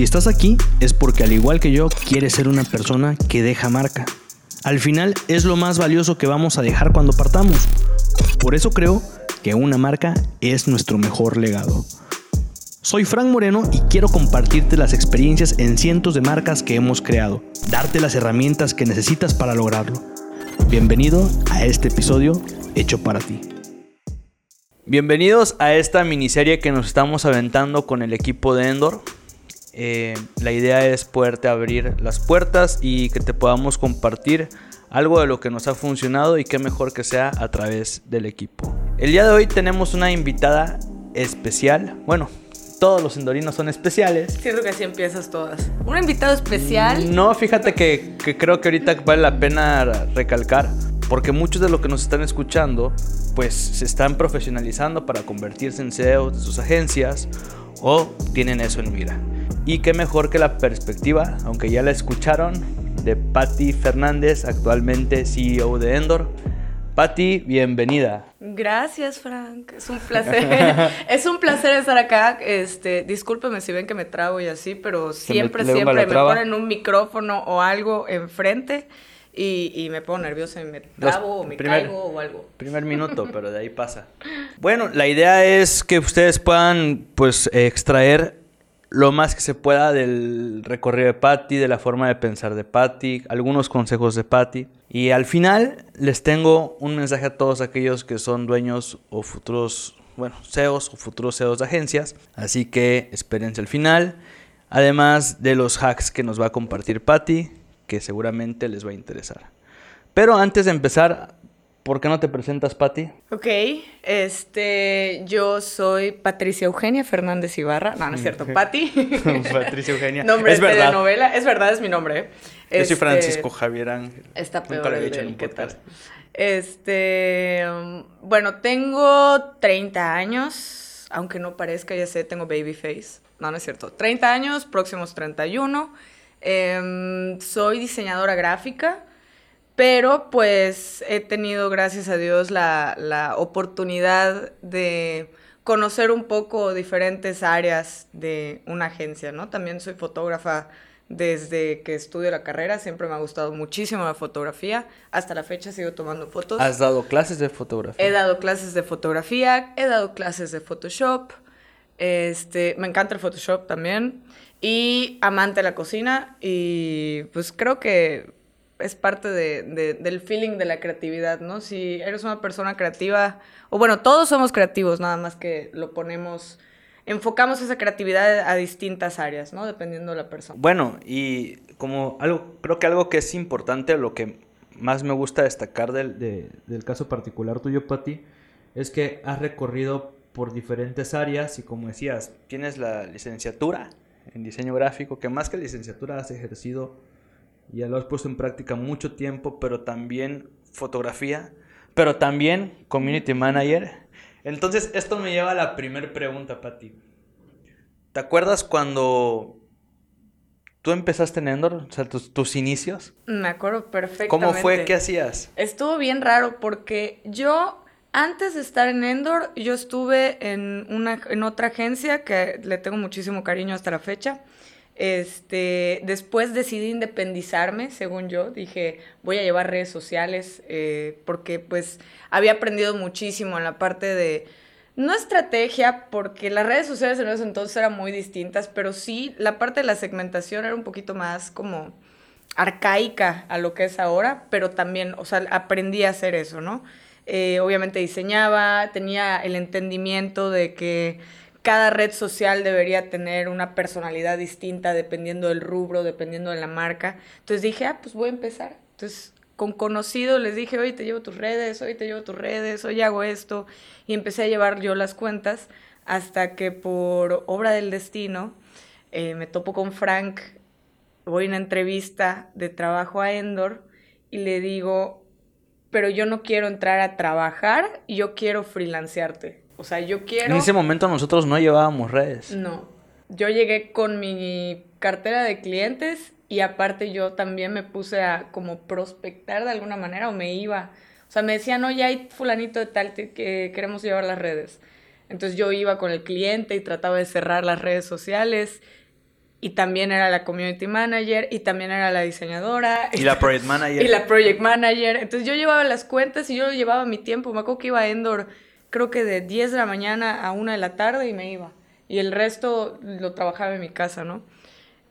Si estás aquí es porque al igual que yo quieres ser una persona que deja marca. Al final es lo más valioso que vamos a dejar cuando partamos. Por eso creo que una marca es nuestro mejor legado. Soy Frank Moreno y quiero compartirte las experiencias en cientos de marcas que hemos creado, darte las herramientas que necesitas para lograrlo. Bienvenido a este episodio hecho para ti. Bienvenidos a esta miniserie que nos estamos aventando con el equipo de Endor. Eh, la idea es poderte abrir las puertas y que te podamos compartir algo de lo que nos ha funcionado y qué mejor que sea a través del equipo. El día de hoy tenemos una invitada especial. Bueno, todos los endorinos son especiales. Siento que así empiezas todas. ¿Un invitado especial? No, fíjate que, que creo que ahorita vale la pena recalcar, porque muchos de los que nos están escuchando, pues se están profesionalizando para convertirse en CEOs de sus agencias o tienen eso en mira. Y qué mejor que la perspectiva, aunque ya la escucharon, de Patti Fernández, actualmente CEO de Endor. Patti, bienvenida. Gracias, Frank. Es un placer. es un placer estar acá. Este, discúlpeme si ven que me trago y así, pero siempre, siempre me ponen un micrófono o algo enfrente y, y me pongo nerviosa y me trabo o me caigo o algo. Primer minuto, pero de ahí pasa. Bueno, la idea es que ustedes puedan, pues, extraer lo más que se pueda del recorrido de Patty, de la forma de pensar de Patty, algunos consejos de Patty. Y al final les tengo un mensaje a todos aquellos que son dueños o futuros, bueno, CEOs o futuros CEOs de agencias. Así que espérense al final. Además de los hacks que nos va a compartir Patty, que seguramente les va a interesar. Pero antes de empezar, ¿Por qué no te presentas, Patti? Ok, este, yo soy Patricia Eugenia Fernández Ibarra. No, no es cierto, Patti. Patricia Eugenia. Nombre es de telenovela. Es verdad, es mi nombre. Yo soy este, Francisco Javier Ángel. Está peor Nunca lo he dicho en un podcast. Este, bueno, tengo 30 años, aunque no parezca, ya sé, tengo baby face. No, no es cierto. 30 años, próximos 31. Em, soy diseñadora gráfica. Pero pues he tenido, gracias a Dios, la, oportunidad de conocer un poco diferentes áreas de una agencia, ¿no? También soy fotógrafa desde que estudio la carrera, siempre me ha gustado muchísimo la fotografía, hasta la fecha sigo tomando fotos. ¿Has dado clases de fotografía? He dado clases de fotografía, he dado clases de Photoshop, este, me encanta el Photoshop también, y amante de la cocina, y pues creo que es parte de, del feeling de la creatividad, ¿no? Si eres una persona creativa, o bueno, todos somos creativos, nada más que lo ponemos, enfocamos esa creatividad a distintas áreas, ¿no? Dependiendo de la persona. Bueno, y como algo, creo que algo que es importante, lo que más me gusta destacar del, del caso particular tuyo, Pati, es que has recorrido por diferentes áreas y como decías, tienes la licenciatura en diseño gráfico, que más que licenciatura has ejercido ya lo has puesto en práctica mucho tiempo, pero también fotografía, pero también community manager. Entonces, esto me lleva a la primera pregunta, Pati. ¿Te acuerdas cuando tú empezaste en Endor? O sea, tus, inicios. Me acuerdo perfectamente. ¿Cómo fue? ¿Qué hacías? Estuvo bien raro porque yo, antes de estar en Endor, yo estuve en, una, en otra agencia que le tengo muchísimo cariño hasta la fecha este, después decidí independizarme, según yo. Dije, voy a llevar redes sociales eh, porque pues había aprendido muchísimo en la parte de, no estrategia, porque las redes sociales en ese entonces eran muy distintas, pero sí la parte de la segmentación era un poquito más como arcaica a lo que es ahora, pero también, o sea, aprendí a hacer eso, ¿no? Eh, obviamente diseñaba, tenía el entendimiento de que cada red social debería tener una personalidad distinta dependiendo del rubro, dependiendo de la marca. Entonces dije, ah, pues voy a empezar. Entonces, con conocidos les dije, hoy te llevo tus redes, hoy te llevo tus redes, hoy hago esto. Y empecé a llevar yo las cuentas hasta que por obra del destino eh, me topo con Frank, voy a una entrevista de trabajo a Endor y le digo, pero yo no quiero entrar a trabajar, yo quiero freelancearte. O sea, yo quiero... En ese momento nosotros no llevábamos redes. No. Yo llegué con mi cartera de clientes y aparte yo también me puse a como prospectar de alguna manera o me iba. O sea, me decían, no, ya hay fulanito de tal que queremos llevar las redes. Entonces yo iba con el cliente y trataba de cerrar las redes sociales y también era la community manager y también era la diseñadora. Y la project manager. y la project manager. Entonces yo llevaba las cuentas y yo llevaba mi tiempo. Me acuerdo que iba a Endor creo que de 10 de la mañana a 1 de la tarde y me iba. Y el resto lo trabajaba en mi casa, ¿no?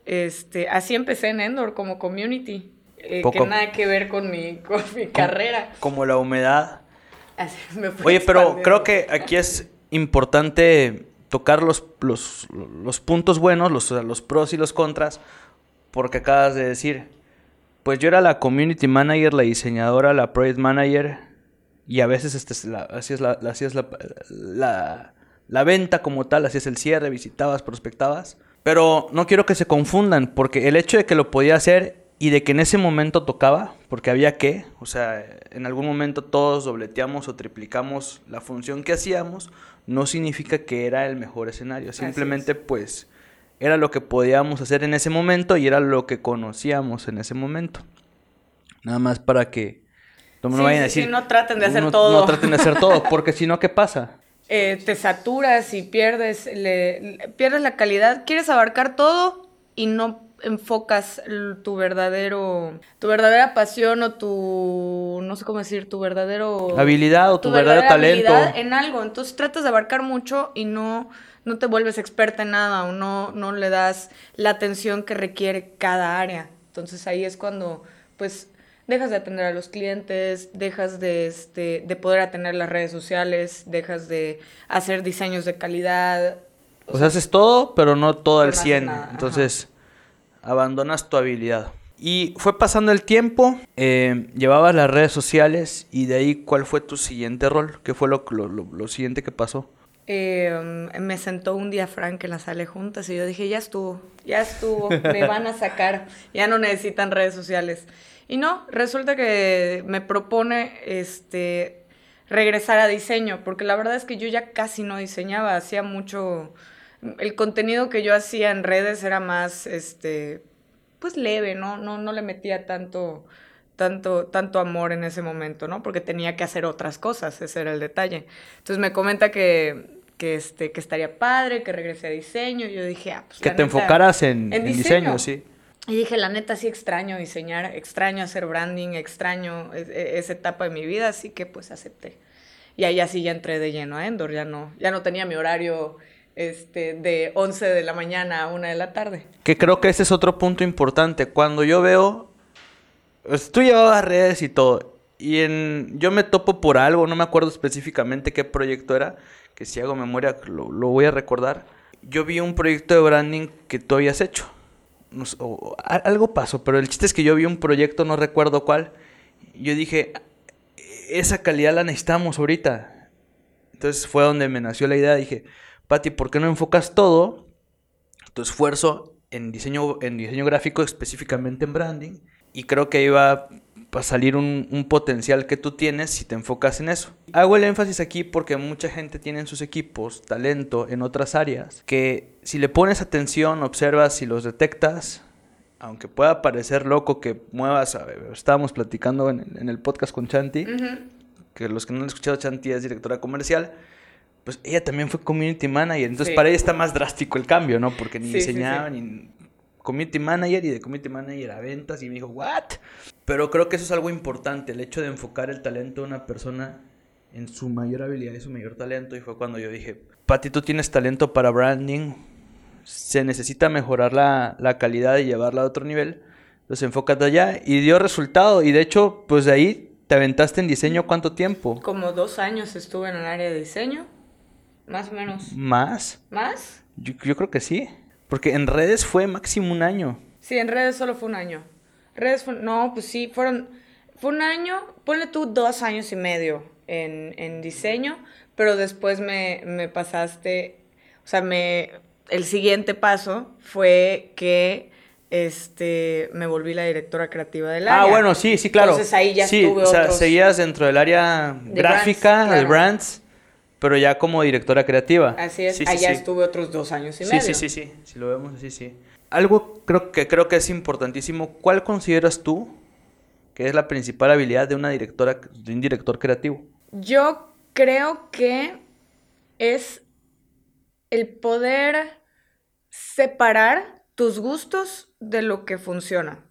Este, así empecé en Endor como community. Eh, que nada que ver con mi, con mi carrera. Como la humedad. Oye, pero creo que aquí es importante tocar los, los, puntos buenos, los, los pros y los contras, porque acabas de decir, pues yo era la community manager, la diseñadora, la project manager, y a veces este, así es, la, así es la, la, venta como tal, así es el cierre, visitabas, prospectabas. Pero no quiero que se confundan, porque el hecho de que lo podía hacer y de que en ese momento tocaba, porque había que, o sea, en algún momento todos dobleteamos o triplicamos la función que hacíamos, no significa que era el mejor escenario, simplemente pues era lo que podíamos hacer en ese momento y era lo que conocíamos en ese momento. Nada más para que no me vayan a decir. no traten de hacer todo. No traten de hacer todo, porque si no, ¿qué pasa? Eh, te saturas y pierdes, pierdes la calidad. Quieres abarcar todo y no enfocas tu verdadero, tu verdadera pasión o tu, no sé cómo decir, tu verdadero... Habilidad o tu, verdadero talento. en algo. Entonces tratas de abarcar mucho y no, no te vuelves experta en nada o no, no le das la atención que requiere cada área. Entonces ahí es cuando, pues, dejas de atender a los clientes, dejas de, este, de poder atender las redes sociales, dejas de hacer diseños de calidad. O, sea, haces todo, pero no todo al 100. Entonces abandonas tu habilidad. Y fue pasando el tiempo, eh, llevabas las redes sociales y de ahí, ¿cuál fue tu siguiente rol? ¿Qué fue lo, lo, siguiente que pasó? Eh, me sentó un día Frank en la sala juntas y yo dije, ya estuvo, ya estuvo, me van a sacar, ya no necesitan redes sociales. Y no, resulta que me propone este regresar a diseño, porque la verdad es que yo ya casi no diseñaba, hacía mucho el contenido que yo hacía en redes era más, este, pues leve, ¿no? No, no le metía tanto, tanto, tanto amor en ese momento, ¿no? Porque tenía que hacer otras cosas, ese era el detalle. Entonces me comenta que, que, este, que estaría padre, que regrese a diseño. Y yo dije, ah, pues. Que te enfocaras en, diseño. sí. Y dije, la neta, sí extraño diseñar, extraño hacer branding, extraño e, e, esa etapa de mi vida, así que pues acepté. Y ahí así ya entré de lleno a Endor, ya no, ya no tenía mi horario este, de 11 de la mañana a 1 de la tarde. Que creo que ese es otro punto importante. Cuando yo veo, pues, tú llevabas redes y todo, y en, yo me topo por algo, no me acuerdo específicamente qué proyecto era, que si hago memoria lo, voy a recordar. Yo vi un proyecto de branding que tú habías hecho. algo pasó, pero el chiste es que yo vi un proyecto, no recuerdo cuál. Yo dije, esa calidad la necesitamos ahorita. Entonces fue donde me nació la idea. Dije, Pati, ¿por qué no enfocas todo tu esfuerzo en diseño, en diseño gráfico, específicamente en branding? Y creo que ahí va a salir un, potencial que tú tienes si te enfocas en eso. Hago el énfasis aquí porque mucha gente tiene en sus equipos talento en otras áreas que si le pones atención, observas y los detectas, aunque pueda parecer loco que muevas, estábamos platicando en, el podcast con Chanti, que los que no han escuchado, Chanti es directora comercial, pues ella también fue community manager. Entonces para ella está más drástico el cambio, ¿no? Porque ni enseñaba ni community manager y de community manager a ventas y me dijo, ¿what? Pero creo que eso es algo importante, el hecho de enfocar el talento de una persona en su mayor habilidad y su mayor talento. Y fue cuando yo dije, Pati, tú tienes talento para branding, se necesita mejorar la, la calidad y llevarla a otro nivel. Entonces enfócate allá y dio resultado. Y de hecho, pues de ahí te aventaste en diseño cuánto tiempo? Como dos años estuve en el área de diseño. Más o menos. ¿Más? ¿Más? Yo, creo que sí. Porque en redes fue máximo un año. Sí, en redes solo fue un año. Redes fue, no, pues sí, fueron, fue un año, ponle tú dos años y medio en, diseño, pero después me, me, pasaste, o sea, me, el siguiente paso fue que este, me volví la directora creativa del ah, área. Ah, bueno, sí, sí, claro. Entonces ahí ya sí, o sea, seguías dentro del área gráfica, de brands pero ya como directora creativa. Así es, allá estuve otros dos años y medio. Sí, sí, sí, sí, si lo vemos así, sí. Algo creo que creo que es importantísimo, ¿cuál consideras tú que es la principal habilidad de una directora, de un director creativo? Yo creo que es el poder separar tus gustos de lo que funciona.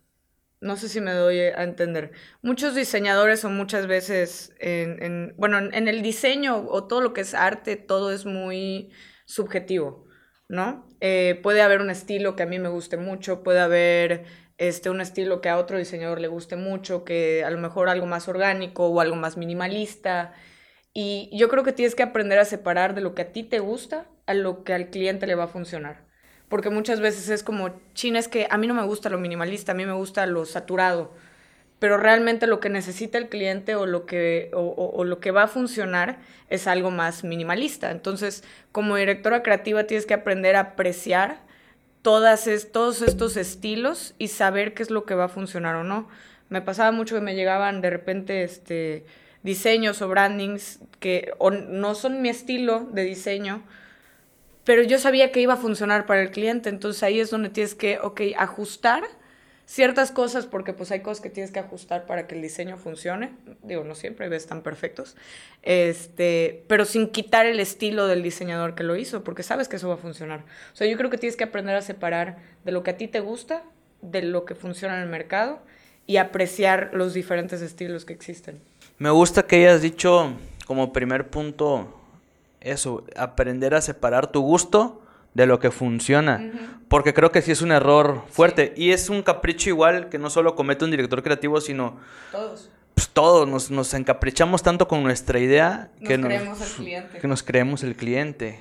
No sé si me doy a entender. Muchos diseñadores o muchas veces en, bueno, en el diseño o todo lo que es arte, todo es muy subjetivo, ¿no? Eh, puede haber un estilo que a mí me guste mucho, puede haber este, un estilo que a otro diseñador le guste mucho, que a lo mejor algo más orgánico o algo más minimalista. Y yo creo que tienes que aprender a separar de lo que a ti te gusta a lo que al cliente le va a funcionar. Porque muchas veces es como, China, es que a mí no me gusta lo minimalista, a mí me gusta lo saturado. Pero realmente lo que necesita el cliente o lo que, o, lo que va a funcionar es algo más minimalista. Entonces, como directora creativa tienes que aprender a apreciar todas todos estos estilos y saber qué es lo que va a funcionar o no. Me pasaba mucho que me llegaban de repente este, diseños o brandings que no son mi estilo de diseño, pero yo sabía que iba a funcionar para el cliente, entonces ahí es donde tienes que, ok, ajustar ciertas cosas porque pues hay cosas que tienes que ajustar para que el diseño funcione. Digo, no siempre ves tan perfectos. Este, pero sin quitar el estilo del diseñador que lo hizo, porque sabes que eso va a funcionar. O sea, yo creo que tienes que aprender a separar de lo que a ti te gusta, de lo que funciona en el mercado y apreciar los diferentes estilos que existen. Me gusta que hayas dicho como primer punto eso, aprender a separar tu gusto de lo que funciona. Porque creo que sí es un error fuerte. Y es un capricho igual que no solo comete un director creativo, sino... Todos. Pues todos nos, encaprichamos tanto con nuestra idea que nos creemos el cliente. Que nos creemos el cliente.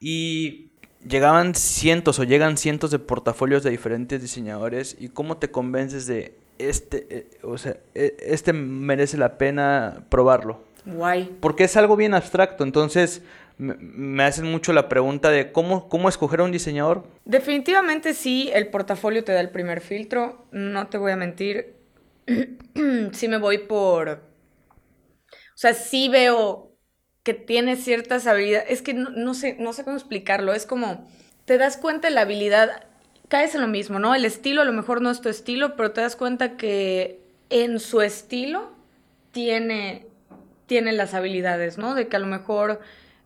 Y llegaban cientos o llegan cientos de portafolios de diferentes diseñadores. ¿Y cómo te convences de este, eh, o sea, e, este merece la pena probarlo? Guay. Porque es algo bien abstracto, entonces me, hacen mucho la pregunta de cómo, cómo escoger a un diseñador. Definitivamente sí, el portafolio te da el primer filtro, no te voy a mentir, sí me voy por... O sea, sí veo que tiene ciertas habilidades, es que no, sé, no sé cómo explicarlo, es como, te das cuenta de la habilidad, caes en lo mismo, ¿no? El estilo a lo mejor no es tu estilo, pero te das cuenta que en su estilo tiene tiene las habilidades, ¿no? De que a lo mejor,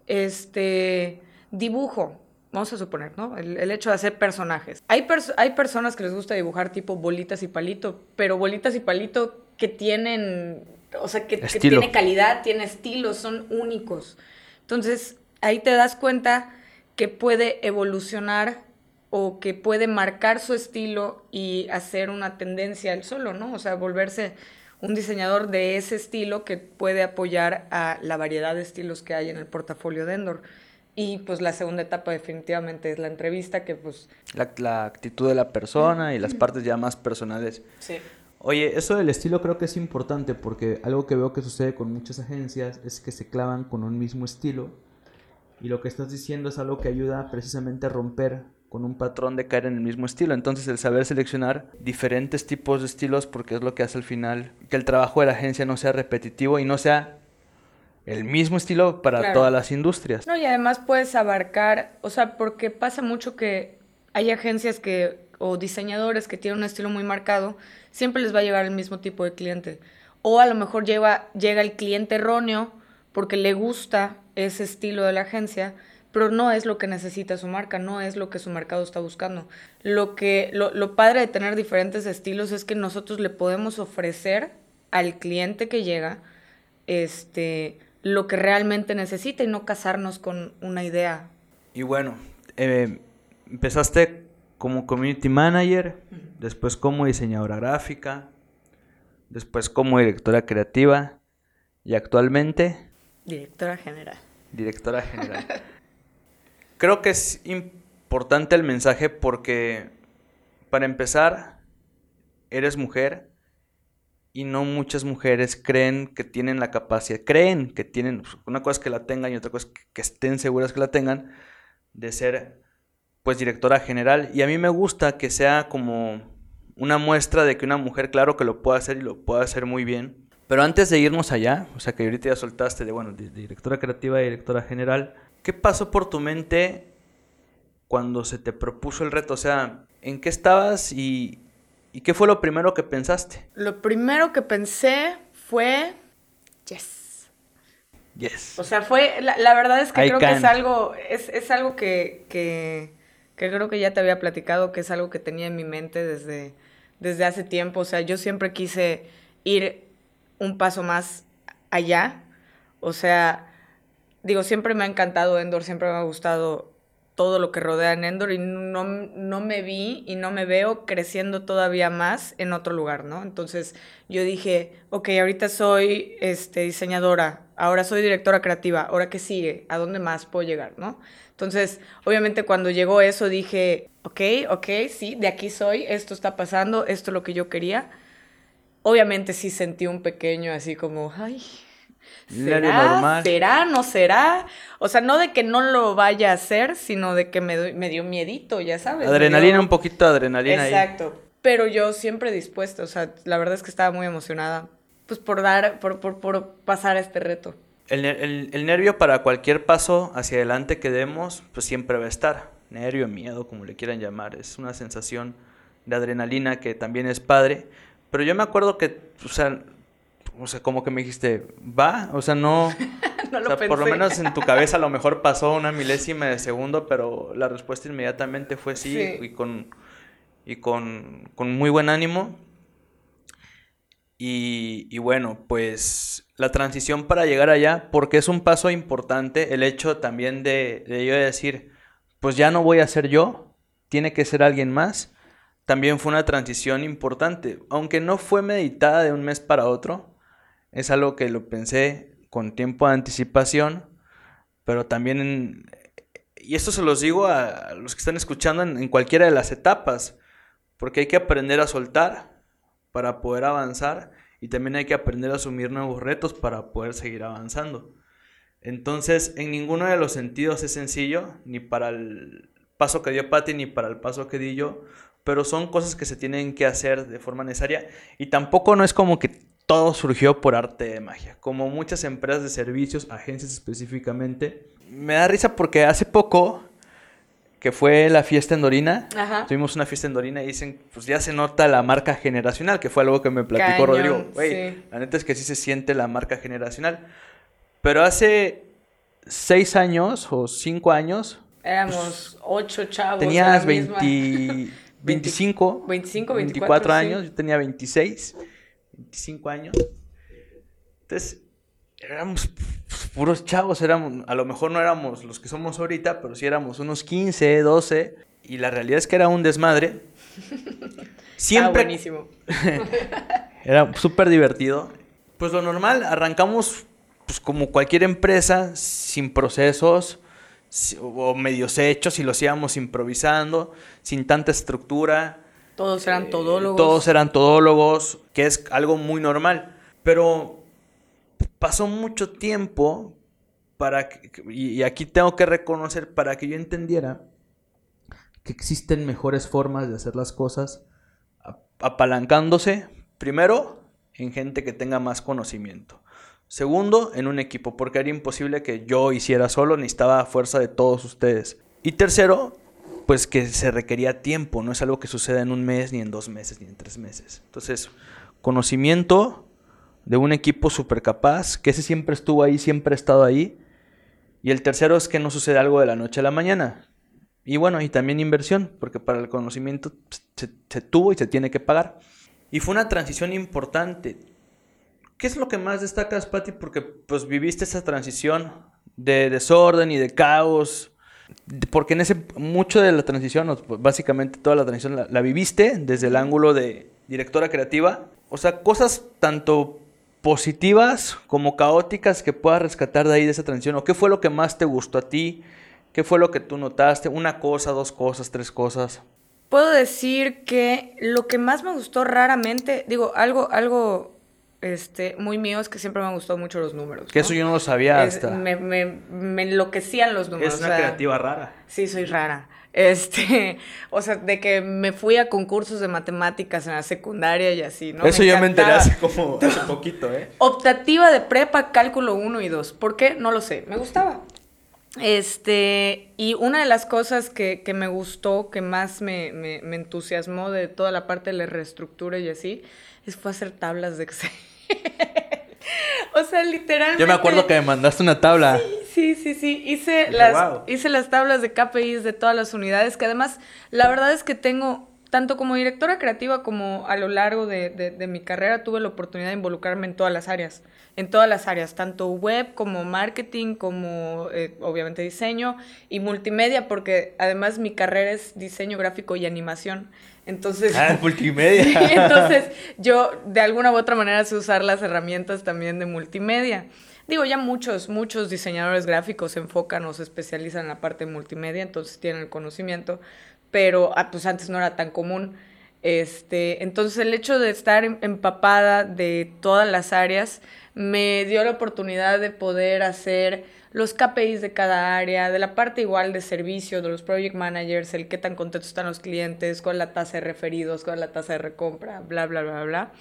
este, dibujo, vamos a suponer, ¿no? El, hecho de hacer personajes. Hay, hay personas que les gusta dibujar tipo bolitas y palito, pero bolitas y palito que tienen, o sea, que, que tiene calidad, tiene estilo, son únicos. Entonces, ahí te das cuenta que puede evolucionar o que puede marcar su estilo y hacer una tendencia al solo, ¿no? O sea, volverse un diseñador de ese estilo que puede apoyar a la variedad de estilos que hay en el portafolio de Endor. Y pues la segunda etapa definitivamente es la entrevista, que pues... La, actitud de la persona y las partes ya más personales. Sí. Oye, eso del estilo creo que es importante porque algo que veo que sucede con muchas agencias es que se clavan con un mismo estilo y lo que estás diciendo es algo que ayuda precisamente a romper con un patrón de caer en el mismo estilo. Entonces el saber seleccionar diferentes tipos de estilos porque es lo que hace al final que el trabajo de la agencia no sea repetitivo y no sea el mismo estilo para todas las industrias. No, y además puedes abarcar, o sea, porque pasa mucho que hay agencias que o diseñadores que tienen un estilo muy marcado, siempre les va a llegar el mismo tipo de cliente. O a lo mejor lleva, llega el cliente erróneo porque le gusta ese estilo de la agencia, pero no es lo que necesita su marca, no es lo que su mercado está buscando. Lo, que, lo, padre de tener diferentes estilos es que nosotros le podemos ofrecer al cliente que llega este, lo que realmente necesita y no casarnos con una idea. Y bueno, eh, empezaste como community manager, después como diseñadora gráfica, después como directora creativa y actualmente... Directora general. Directora general. Creo que es importante el mensaje porque, para empezar, eres mujer y no muchas mujeres creen que tienen la capacidad, creen que tienen, una cosa es que la tengan y otra cosa es que estén seguras que la tengan, de ser pues directora general. Y a mí me gusta que sea como una muestra de que una mujer, claro que lo puede hacer y lo puede hacer muy bien. Pero antes de irnos allá, o sea que ahorita ya soltaste de, bueno, directora creativa y directora general, ¿Qué pasó por tu mente cuando se te propuso el reto? O sea, ¿en qué estabas y, qué fue lo primero que pensaste? Lo primero que pensé fue, yes. Yes. O sea, fue, la, verdad es que creo que es algo, es, algo que, que creo que ya te había platicado, que es algo que tenía en mi mente desde, desde hace tiempo. O sea, yo siempre quise ir un paso más allá. O sea, digo, siempre me ha encantado Endor, siempre me ha gustado todo lo que rodea en Endor y no, no me vi y no me veo creciendo todavía más en otro lugar, ¿no? Entonces yo dije, ok, ahorita soy este, diseñadora, ahora soy directora creativa, ahora qué sigue, ¿a dónde más puedo llegar, no? Entonces, obviamente cuando llegó eso dije, ok, ok, sí, de aquí soy, esto está pasando, esto es lo que yo quería. Obviamente sí sentí un pequeño así como, ay, ¿Será? ¿Será? ¿No será? O sea, no de que no lo vaya a hacer, sino de que me, me dio miedito, ya sabes. Adrenalina, un poquito de adrenalina Exacto. Pero yo siempre dispuesta, o sea, la verdad es que estaba muy emocionada, pues por dar, por, por, por pasar este reto. El, el, el, nervio para cualquier paso hacia adelante que demos, pues siempre va a estar. Nervio, miedo, como le quieran llamar. Es una sensación de adrenalina que también es padre. Pero yo me acuerdo que, o sea, o sea, como que me dijiste, va, o sea, no, no lo o sea, por lo menos en tu cabeza a lo mejor pasó una milésima de segundo, pero la respuesta inmediatamente fue sí, y con y con, con muy buen ánimo. Y, y, bueno, pues la transición para llegar allá, porque es un paso importante, el hecho también de, de yo decir, pues ya no voy a ser yo, tiene que ser alguien más, también fue una transición importante, aunque no fue meditada de un mes para otro, es algo que lo pensé con tiempo de anticipación, pero también, y esto se los digo a los que están escuchando en, cualquiera de las etapas, porque hay que aprender a soltar para poder avanzar y también hay que aprender a asumir nuevos retos para poder seguir avanzando. Entonces, en ninguno de los sentidos es sencillo, ni para el paso que dio Patty, ni para el paso que di yo, pero son cosas que se tienen que hacer de forma necesaria y tampoco no es como que todo surgió por arte de magia. Como muchas empresas de servicios, agencias específicamente. Me da risa porque hace poco, que fue la fiesta en Dorina, tuvimos una fiesta en Dorina y dicen, pues ya se nota la marca generacional, que fue algo que me platicó Rodrigo. La neta es que sí se siente la marca generacional. Pero hace seis años o cinco años. Éramos pues, ocho chavos. Tenías 20, 25, 25, 24, años, yo tenía 26. 25 años. Entonces, éramos puros chavos, éramos, a lo mejor no éramos los que somos ahorita, pero sí éramos unos 15, 12, y la realidad es que era un desmadre. Siempre. buenísimo. era súper divertido. Pues lo normal, arrancamos pues, como cualquier empresa, sin procesos o medios hechos, y lo hacíamos improvisando, sin tanta estructura. Todos eran todólogos. todos eran todólogos, que es algo muy normal. Pero pasó mucho tiempo para que, y aquí tengo que reconocer, para que yo entendiera que existen mejores formas de hacer las cosas apalancándose, primero, en gente que tenga más conocimiento. Segundo, en un equipo, porque era imposible que yo hiciera solo, necesitaba fuerza de todos ustedes. Y tercero, pues que se requería tiempo, no es algo que suceda en un mes, ni en dos meses, ni en tres meses. Entonces, conocimiento de un equipo súper capaz, que ese siempre estuvo ahí, siempre ha estado ahí. Y el tercero es que no sucede algo de la noche a la mañana. Y bueno, y también inversión, porque para el conocimiento se, tuvo y se tiene que pagar. Y fue una transición importante. ¿Qué es lo que más destacas, Patti? Porque pues viviste esa transición de desorden y de caos porque en ese, mucho de la transición, básicamente toda la transición la, viviste desde el ángulo de directora creativa. O sea, cosas tanto positivas como caóticas que puedas rescatar de ahí de esa transición. ¿O qué fue lo que más te gustó a ti? ¿Qué fue lo que tú notaste? ¿Una cosa, dos cosas, tres cosas? Puedo decir que lo que más me gustó raramente, digo, algo, algo este, muy mío es que siempre me gustado mucho los números. Que eso yo no lo sabía hasta. Me, me, me, enloquecían los números. Es una creativa rara. Sí, soy rara. Este, o sea, de que me fui a concursos de matemáticas en la secundaria y así, ¿no? Eso yo me enteré hace como hace poquito, ¿eh? Optativa de prepa, cálculo 1 y 2. ¿Por qué? No lo sé. Me gustaba. Este, y una de las cosas que, que me gustó, que más me, me, me, entusiasmó de toda la parte de la reestructura y así, es fue hacer tablas de Excel. o sea, literalmente. Yo me acuerdo que me mandaste una tabla. Sí, Sí, sí, sí. Hice, las, hice las tablas de KPIs de todas las unidades, que además, la verdad es que tengo, tanto como directora creativa como a lo largo de, de mi carrera, tuve la oportunidad de involucrarme en todas las áreas en todas las áreas, tanto web como marketing, como eh, obviamente diseño y multimedia, porque además mi carrera es diseño gráfico y animación. Entonces, ah, multimedia. entonces yo de alguna u otra manera sé usar las herramientas también de multimedia. Digo, ya muchos, muchos diseñadores gráficos se enfocan o se especializan en la parte de multimedia, entonces tienen el conocimiento, pero ah, pues antes no era tan común. Este, entonces el hecho de estar em, empapada de todas las áreas me dio la oportunidad de poder hacer los KPIs de cada área, de la parte igual de servicio, de los project managers, el qué tan contentos están los clientes, cuál es la tasa de referidos, cuál es la tasa de recompra, bla, bla, bla, bla.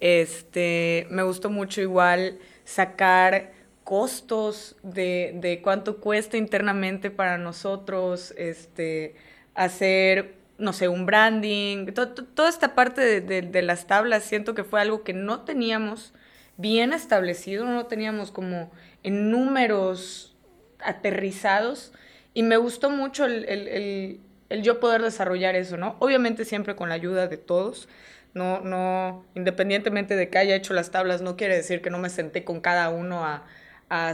Este, me gustó mucho igual sacar costos de, de cuánto cuesta internamente para nosotros, este, hacer no sé, un branding, toda esta parte de, las tablas, siento que fue algo que no teníamos bien establecido, no teníamos como en números aterrizados y me gustó mucho el, yo poder desarrollar eso, ¿no? Obviamente siempre con la ayuda de todos, no, no, independientemente de que haya hecho las tablas, no quiere decir que no me senté con cada uno a,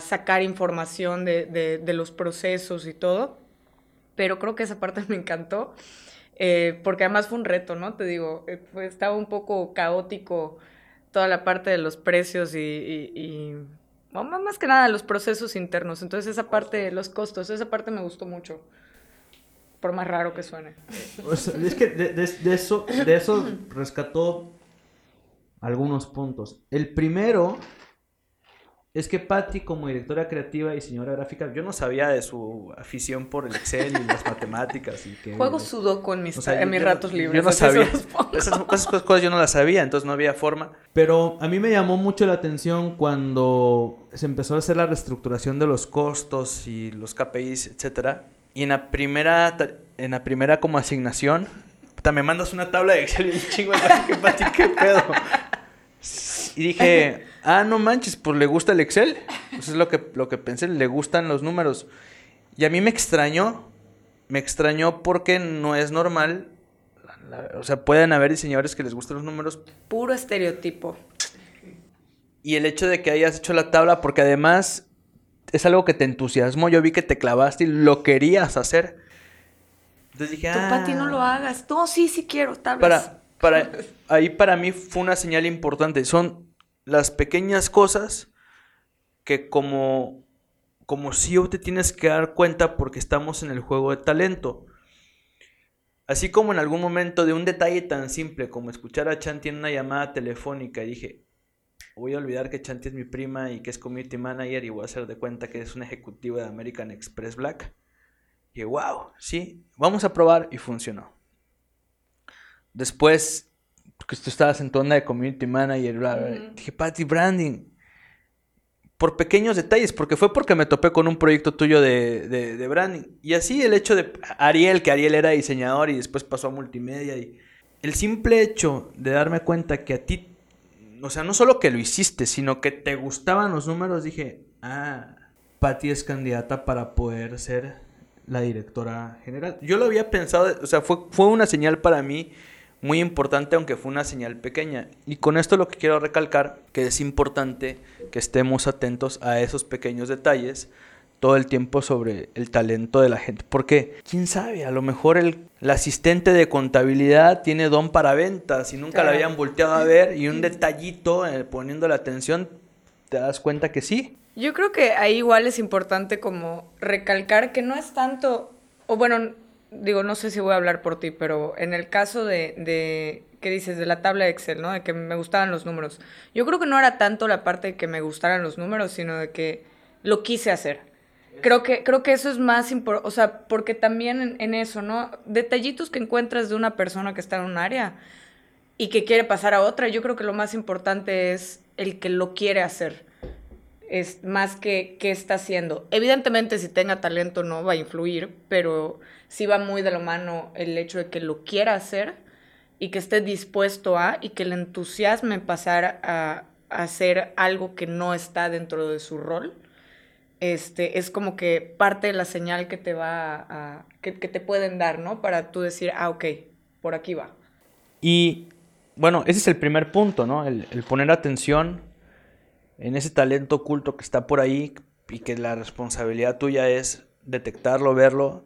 sacar información de, de los procesos y todo, pero creo que esa parte me encantó. Eh, porque además fue un reto, ¿no? Te digo, eh, estaba un poco caótico toda la parte de los precios y, más que nada los procesos internos. Entonces esa parte, los costos, esa parte me gustó mucho. Por más raro que suene. es que de, eso, de eso rescató algunos puntos. El primero es que Patty, como directora creativa y señora gráfica, yo no sabía de su afición por el Excel y las matemáticas. Y que, Juego sudoku en mis, en mis ratos libres. Yo no sabía. Esas, cosas yo no las sabía, entonces no había forma. Pero a mí me llamó mucho la atención cuando se empezó a hacer la reestructuración de los costos y los KPIs, etcétera. Y en la primera, en la primera como asignación, me mandas una tabla de Excel y chingo, ¿qué, Patty, qué pedo? Y dije, ah, no manches, pues le gusta el Excel. Eso es lo que, lo que pensé, le gustan los números. Y a mí me extrañó, me extrañó porque no es normal. o sea, pueden haber diseñadores que les gustan los números. Puro estereotipo. Y el hecho de que hayas hecho la tabla, porque además es algo que te entusiasmó. Yo vi que te clavaste y lo querías hacer. Entonces dije, ah. Tú, no lo hagas. No, sí, sí quiero tablas. Para, para, ahí para mí fue una señal importante. Son las pequeñas cosas que como, como CEO te tienes que dar cuenta porque estamos en el juego de talento. Así como en algún momento de un detalle tan simple como escuchar a Chanti en una llamada telefónica y dije, voy a olvidar que Chanti es mi prima y que es community manager y voy a hacer de cuenta que es un ejecutivo de American Express Black. Y wow, sí, vamos a probar y funcionó. Después porque tú estabas en tu onda de community manager, bla, dije, Patty, branding. Por pequeños detalles, porque fue porque me topé con un proyecto tuyo de, de, branding. Y así el hecho de Ariel, que Ariel era diseñador y después pasó a multimedia. Y el simple hecho de darme cuenta que a ti, o sea, no solo que lo hiciste, sino que te gustaban los números, dije, ah, Patty es candidata para poder ser la directora general. Yo lo había pensado, o sea, fue, fue una señal para mí muy importante aunque fue una señal pequeña. Y con esto lo que quiero recalcar, que es importante que estemos atentos a esos pequeños detalles todo el tiempo sobre el talento de la gente. Porque, quién sabe, a lo mejor el, asistente de contabilidad tiene don para ventas y nunca la habían volteado a ver y un detallito eh, poniendo la atención, te das cuenta que sí. Yo creo que ahí igual es importante como recalcar que no es tanto, o bueno, digo, no sé si voy a hablar por ti, pero en el caso de, de, ¿qué dices? De la tabla Excel, ¿no? De que me gustaban los números. Yo creo que no era tanto la parte de que me gustaran los números, sino de que lo quise hacer. Creo que, creo que eso es más importante, o sea, porque también en, eso, ¿no? Detallitos que encuentras de una persona que está en un área y que quiere pasar a otra, yo creo que lo más importante es el que lo quiere hacer es más que qué está haciendo. Evidentemente, si tenga talento no va a influir, pero sí va muy de la mano el hecho de que lo quiera hacer y que esté dispuesto a y que le entusiasme pasar a, hacer algo que no está dentro de su rol. este, es como que parte de la señal que te va a, que, te pueden dar, ¿no? Para tú decir, ah, ok, por aquí va. Y bueno, ese es el primer punto, ¿no? El, poner atención en ese talento oculto que está por ahí y que la responsabilidad tuya es detectarlo, verlo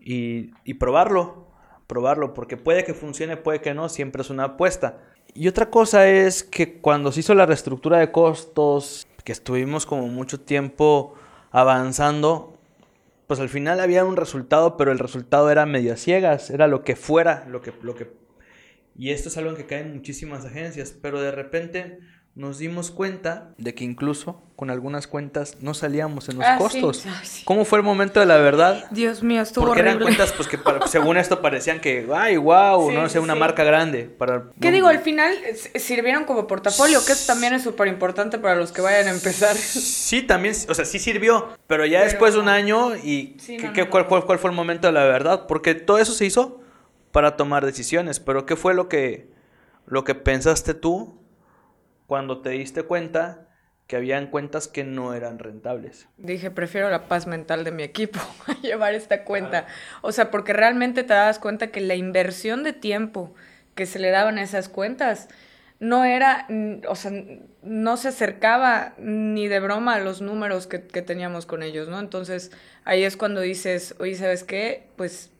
y, y probarlo, probarlo, porque puede que funcione, puede que no, siempre es una apuesta. Y otra cosa es que cuando se hizo la reestructura de costos, que estuvimos como mucho tiempo avanzando, pues al final había un resultado, pero el resultado era medio ciegas, era lo que fuera, lo que, lo que... Y esto es algo en que caen muchísimas agencias, pero de repente nos dimos cuenta de que incluso con algunas cuentas no salíamos en los ah, costos. ¿Cómo fue el momento de la verdad? Dios mío, estuvo Porque eran cuentas pues que según esto parecían que, ay, wow, no sé, una marca grande. Para, ¿Qué digo? Al final sirvieron como portafolio, que eso también es súper importante para los que vayan a empezar. Sí, también, o sea, sí sirvió, pero ya después de un año y ¿qué, cuál, cuál, cuál fue el momento de la verdad? Porque todo eso se hizo para tomar decisiones, pero ¿qué fue lo que, lo que pensaste tú cuando te diste cuenta que habían cuentas que no eran rentables. Dije, prefiero la paz mental de mi equipo a llevar esta cuenta. O sea, porque realmente te das cuenta que la inversión de tiempo que se le daban a esas cuentas no era, o sea, no se acercaba ni de broma a los números que, que teníamos con ellos, ¿no? Entonces, ahí es cuando dices, oye, ¿sabes qué? Pues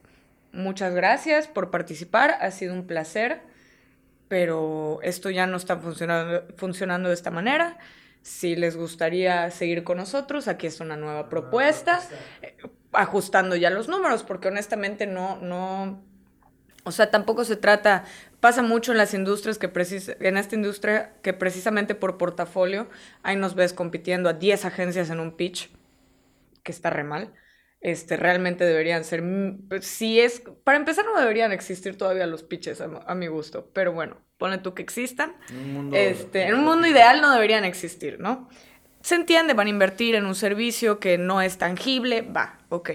muchas gracias por participar, ha sido un placer pero esto ya no está funcionando, funcionando de esta manera. Si les gustaría seguir con nosotros, aquí es una nueva propuesta, eh, ajustando ya los números, porque honestamente no, no, o sea, tampoco se trata, pasa mucho en las industrias que en esta industria que precisamente por portafolio, ahí nos ves compitiendo a 10 agencias en un pitch, que está re mal este, realmente deberían ser, pues, si es, para empezar no deberían existir todavía los pitches a, mi gusto, pero bueno, pone tú que existan. este, en un mundo ideal no deberían existir, ¿no? Se entiende, van a invertir en un servicio que no es tangible, va, ok.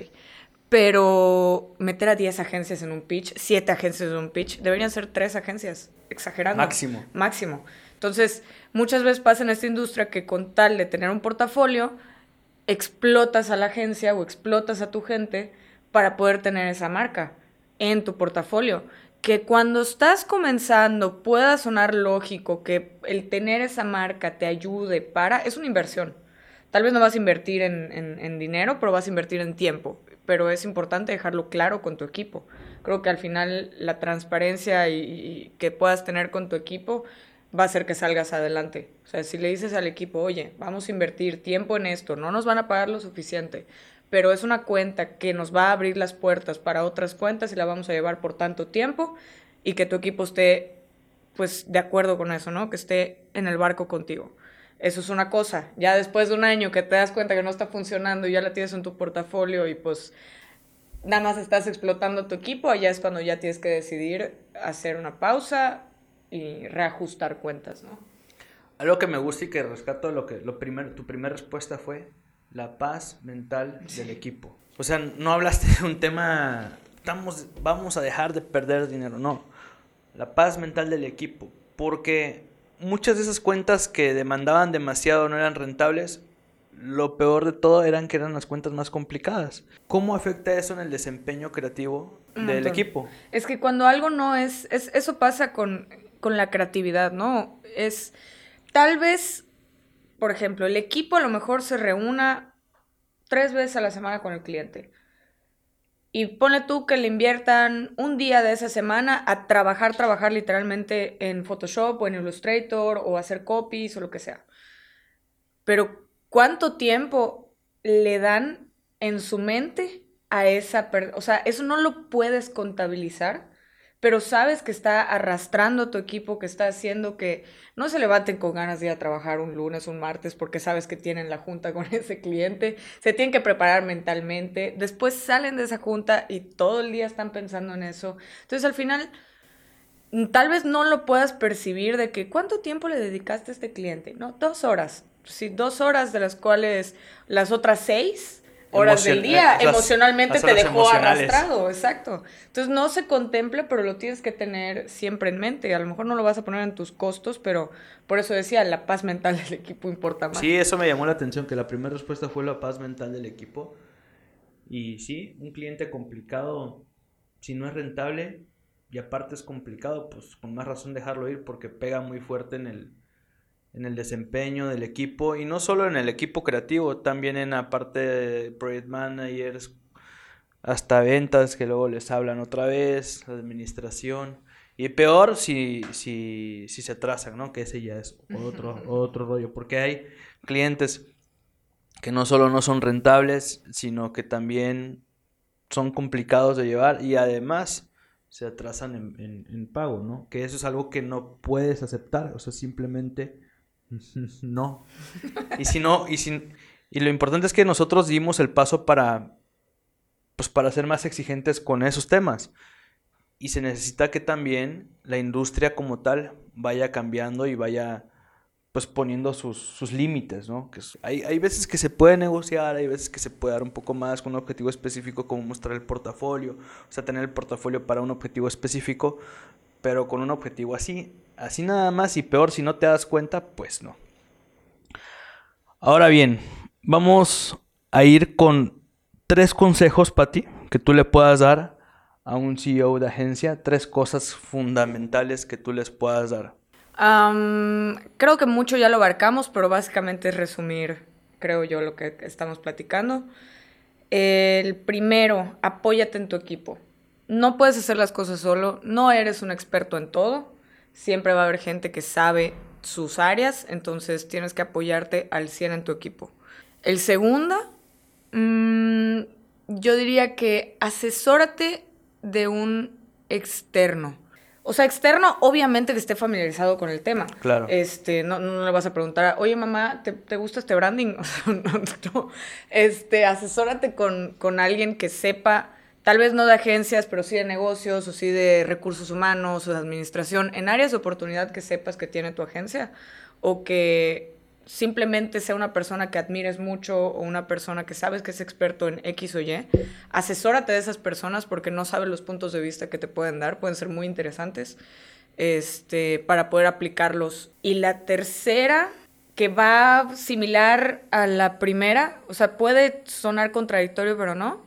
Pero meter a 10 agencias en un pitch, 7 agencias en un pitch, deberían ser 3 agencias, exagerando. Máximo. Máximo. Entonces, muchas veces pasa en esta industria que con tal de tener un portafolio, explotas a la agencia o explotas a tu gente para poder tener esa marca en tu portafolio. Que cuando estás comenzando pueda sonar lógico que el tener esa marca te ayude para... Es una inversión. Tal vez no vas a invertir en, dinero, pero vas a invertir en tiempo. Pero es importante dejarlo claro con tu equipo. Creo que al final la transparencia y que puedas tener con tu equipo va a hacer que salgas adelante. O sea, si le dices al equipo, oye, vamos a invertir tiempo en esto, no nos van a pagar lo suficiente, pero es una cuenta que nos va a abrir las puertas para otras cuentas y la vamos a llevar por tanto tiempo y que tu equipo esté pues de acuerdo con eso, ¿no? Que esté en el barco contigo. Eso es una cosa. Ya después de un año que te das cuenta que no está funcionando y ya la tienes en tu portafolio y pues nada más estás explotando tu equipo, allá es cuando ya tienes que decidir hacer una pausa, y reajustar cuentas, ¿no? Algo que me gusta y que rescato lo que lo primero tu primera respuesta fue la paz mental del equipo. O sea, no hablaste de un tema estamos vamos a dejar de perder dinero, no. La paz mental del equipo, porque muchas de esas cuentas que demandaban demasiado no eran rentables, lo peor de todo eran que eran las cuentas más complicadas. ¿Cómo afecta eso en el desempeño creativo del equipo? Es que cuando algo no es, es eso pasa con con la creatividad, ¿no? Es tal vez, por ejemplo, el equipo a lo mejor se reúna tres veces a la semana con el cliente. Y pone tú que le inviertan un día de esa semana a trabajar, trabajar literalmente en Photoshop o en Illustrator o hacer copies o lo que sea. Pero ¿cuánto tiempo le dan en su mente a esa? O sea, eso no lo puedes contabilizar pero sabes que está arrastrando tu equipo, que está haciendo que no se levanten con ganas de ir a trabajar un lunes, un martes, porque sabes que tienen la junta con ese cliente, se tienen que preparar mentalmente, después salen de esa junta y todo el día están pensando en eso. Entonces al final, mm, tal vez no lo puedas percibir de que cuánto tiempo le dedicaste a este cliente, ¿no? Dos horas. Sí, dos horas de las cuales las otras seis horas del día. Emocionalmente te dejó arrastrado, exacto. Entonces no se contempla, pero lo tienes que tener siempre en mente. A lo mejor no lo vas a poner en tus costos, pero por eso decía, la paz mental del equipo importa más. Sí, eso me llamó la atención, que la primera respuesta fue la paz mental del equipo. Y sí, un cliente complicado, si no es rentable y aparte es complicado, pues con más razón dejarlo ir porque pega muy fuerte en el, en el desempeño del equipo y no solo en el equipo creativo, también en la parte de project managers, hasta ventas que luego les hablan otra vez, administración. Y peor si, si, si se atrasan, ¿no? Que ese ya es otro, otro rollo, porque hay clientes que no solo no son rentables, sino que también son complicados de llevar y además se atrasan en, en pago, ¿no? Que eso es algo que no puedes aceptar, o sea, simplemente No. Y si no, y si, y lo importante es que nosotros dimos el paso para, pues para ser más exigentes con esos temas. Y se necesita que también la industria como tal vaya cambiando y vaya pues poniendo sus, límites, ¿no? Que hay, hay, veces que se puede negociar, hay veces que se puede dar un poco más con un objetivo específico como mostrar el portafolio, o sea, tener el portafolio para un objetivo específico, pero con un objetivo así, así nada más y peor si no te das cuenta, pues no. Ahora bien, vamos a ir con tres consejos, Pati, que tú le puedas dar a un CEO de agencia, tres cosas fundamentales que tú les puedas dar. creo que mucho ya lo abarcamos, pero básicamente es resumir, creo yo, lo que estamos platicando. El primero, apóyate en tu equipo no puedes hacer las cosas solo, no eres un experto en todo, siempre va a haber gente que sabe sus áreas, entonces tienes que apoyarte al 100 en tu equipo. El segundo, mm, yo diría que asesórate de un externo. O sea, externo, obviamente que esté familiarizado con el tema. Claro. Este, no, no le vas a preguntar, oye mamá, ¿te, gusta este branding? no, no, Este, asesórate con, con alguien que sepa tal vez no de agencias, pero sí de negocios o sí de recursos humanos o de administración, en áreas de oportunidad que sepas que tiene tu agencia o que simplemente sea una persona que admires mucho o una persona que sabes que es experto en X o Y, asesórate de esas personas porque no sabes los puntos de vista que te pueden dar, pueden ser muy interesantes este, para poder aplicarlos. Y la tercera, que va similar a la primera, o sea, puede sonar contradictorio, pero no,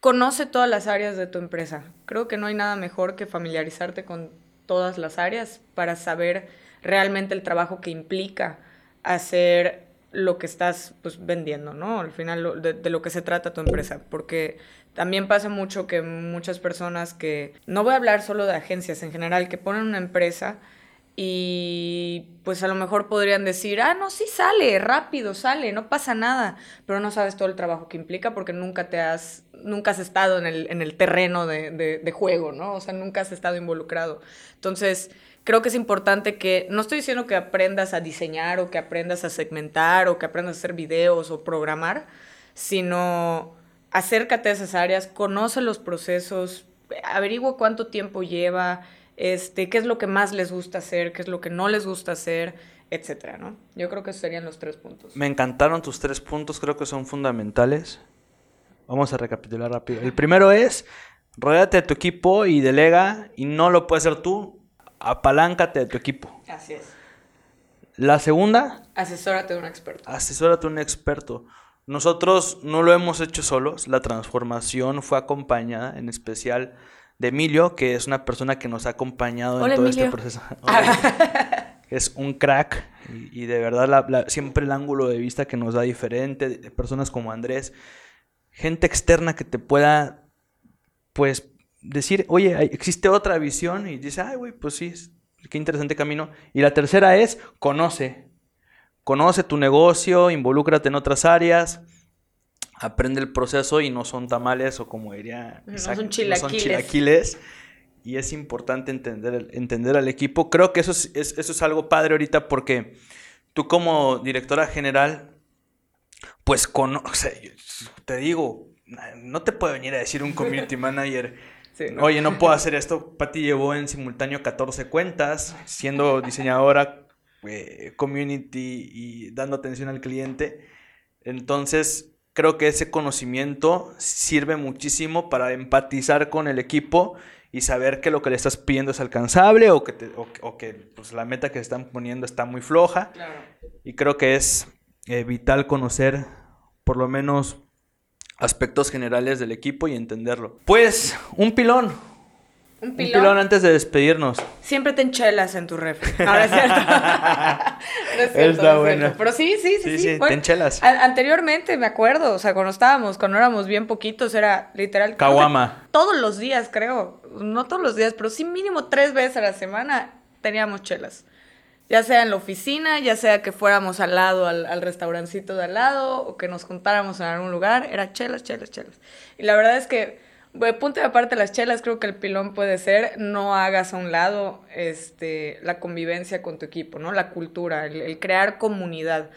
Conoce todas las áreas de tu empresa. Creo que no hay nada mejor que familiarizarte con todas las áreas para saber realmente el trabajo que implica hacer lo que estás pues, vendiendo, ¿no? Al final de, de, lo que se trata tu empresa, porque también pasa mucho que muchas personas que, no voy a hablar solo de agencias en general, que ponen una empresa y pues a lo mejor podrían decir, ah, no, sí sale, rápido, sale, no pasa nada, pero no sabes todo el trabajo que implica porque nunca te has, nunca has estado en el, en el terreno de, de, juego, ¿no? O sea, nunca has estado involucrado. Entonces, creo que es importante que, no estoy diciendo que aprendas a diseñar o que aprendas a segmentar o que aprendas a hacer videos o programar, sino acércate a esas áreas, conoce los procesos, averigua cuánto tiempo lleva, este, qué es lo que más les gusta hacer, qué es lo que no les gusta hacer, etcétera, ¿no? Yo creo que esos serían los tres puntos. Me encantaron tus tres puntos, creo que son fundamentales. Vamos a recapitular rápido. El primero es, rodéate de tu equipo y delega, y no lo puedes hacer tú, apaláncate de tu equipo. Así es. La segunda. Asesórate de un experto. Asesórate de un experto. Nosotros no lo hemos hecho solos, la transformación fue acompañada en especial de Emilio, que es una persona que nos ha acompañado en todo este proceso. es un crack y, de verdad siempre el ángulo de vista que nos da diferente, de personas como Andrés, gente externa que te pueda, pues, decir, oye, existe otra visión y dice, ay, güey, pues sí, qué interesante camino. Y la tercera es, conoce, conoce tu negocio, involúcrate en otras áreas aprende el proceso y no son tamales o como diría no son chilaquiles. y es importante entender, entender al equipo. Creo que eso es, eso es algo padre ahorita porque tú como directora general, pues con, te digo, no te puede venir a decir un community manager, oye, no puedo hacer esto. Pati llevó en simultáneo 14 cuentas, siendo diseñadora, eh, community y dando atención al cliente. Entonces, creo que ese conocimiento sirve muchísimo para empatizar con el equipo y saber que lo que le estás pidiendo es alcanzable o que, o, que pues, la meta que se están poniendo está muy floja. Y creo que es eh, vital conocer por lo menos aspectos generales del equipo y entenderlo. Pues, un pilón. Un pilón. antes de despedirnos. Siempre te enchelas en tu refri. Ahora es cierto. es cierto Está bueno. Pero sí, sí, sí. Sí, sí, te enchelas. anteriormente, me acuerdo, o sea, cuando estábamos, cuando éramos bien poquitos, era literal. Caguama. Todos los días, creo. No todos los días, pero sí mínimo tres veces a la semana teníamos chelas. Ya sea en la oficina, ya sea que fuéramos al lado, al, al restaurancito de al lado, o que nos juntáramos en algún lugar, era chelas, chelas, chelas. Y la verdad es que bueno, punto de aparte las chelas, creo que el pilón puede ser no hagas a un lado este, la convivencia con tu equipo, ¿no? La cultura, el, crear comunidad.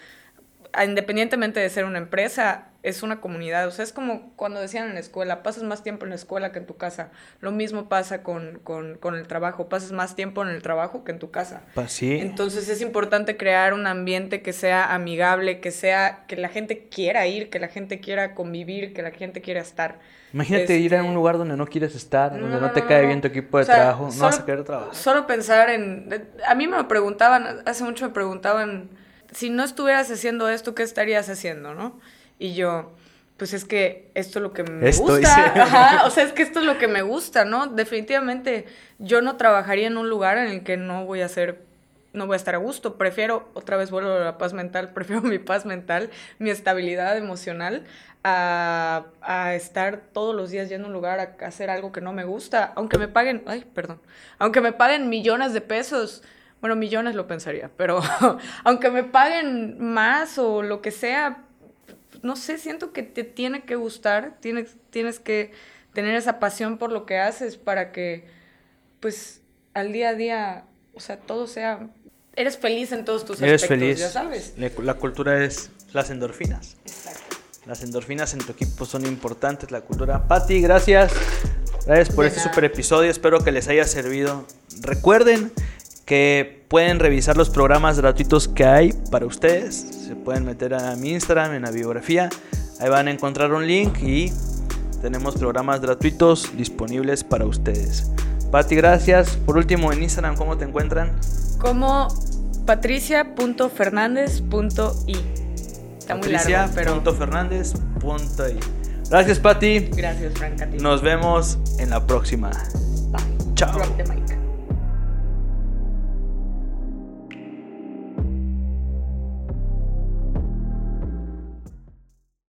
Independientemente de ser una empresa, es una comunidad. O sea, es como cuando decían en la escuela, pasas más tiempo en la escuela que en tu casa. Lo mismo pasa con, con, el trabajo, pasas más tiempo en el trabajo que en tu casa. Pues sí. Entonces es importante crear un ambiente que sea amigable, que sea, que la gente quiera ir, que la gente quiera convivir, que la gente quiera estar. Imagínate ir a un lugar donde no quieres estar, donde no, te cae bien tu equipo de trabajo, no vas a querer trabajar. Solo pensar en... A mí me preguntaban, hace mucho me preguntaban, si no estuvieras haciendo esto, ¿qué estarías haciendo, no? Y yo, pues es que esto es lo que me gusta. o sea, es que esto es lo que me gusta, ¿no? Definitivamente yo no trabajaría en un lugar en el que no voy a ser no voy a estar a gusto. Prefiero, otra vez vuelvo a la paz mental, prefiero mi paz mental, mi estabilidad emocional a, a, estar todos los días yendo a un lugar a hacer algo que no me gusta, aunque me paguen, ay, perdón, aunque me paguen millones de pesos, bueno, millones lo pensaría, pero aunque me paguen más o lo que sea, no sé, siento que te tiene que gustar, tienes, tienes que tener esa pasión por lo que haces para que, pues, al día a día, o sea, todo sea eres feliz en todos tus eres feliz. ya sabes. La cultura es las endorfinas. Las endorfinas en tu equipo son importantes, la cultura. Patti, gracias. Gracias por este super episodio, espero que les haya servido. Recuerden que pueden revisar los programas gratuitos que hay para ustedes. Se pueden meter a mi Instagram, en la biografía. Ahí van a encontrar un link y tenemos programas gratuitos disponibles para ustedes. Patti, gracias. Por último, en Instagram, ¿cómo te encuentran? Como patricia.fernández.i. Está muy largo, pero... Gracias, Pati. Gracias, Frank. Nos vemos en la próxima. Bye. Chao.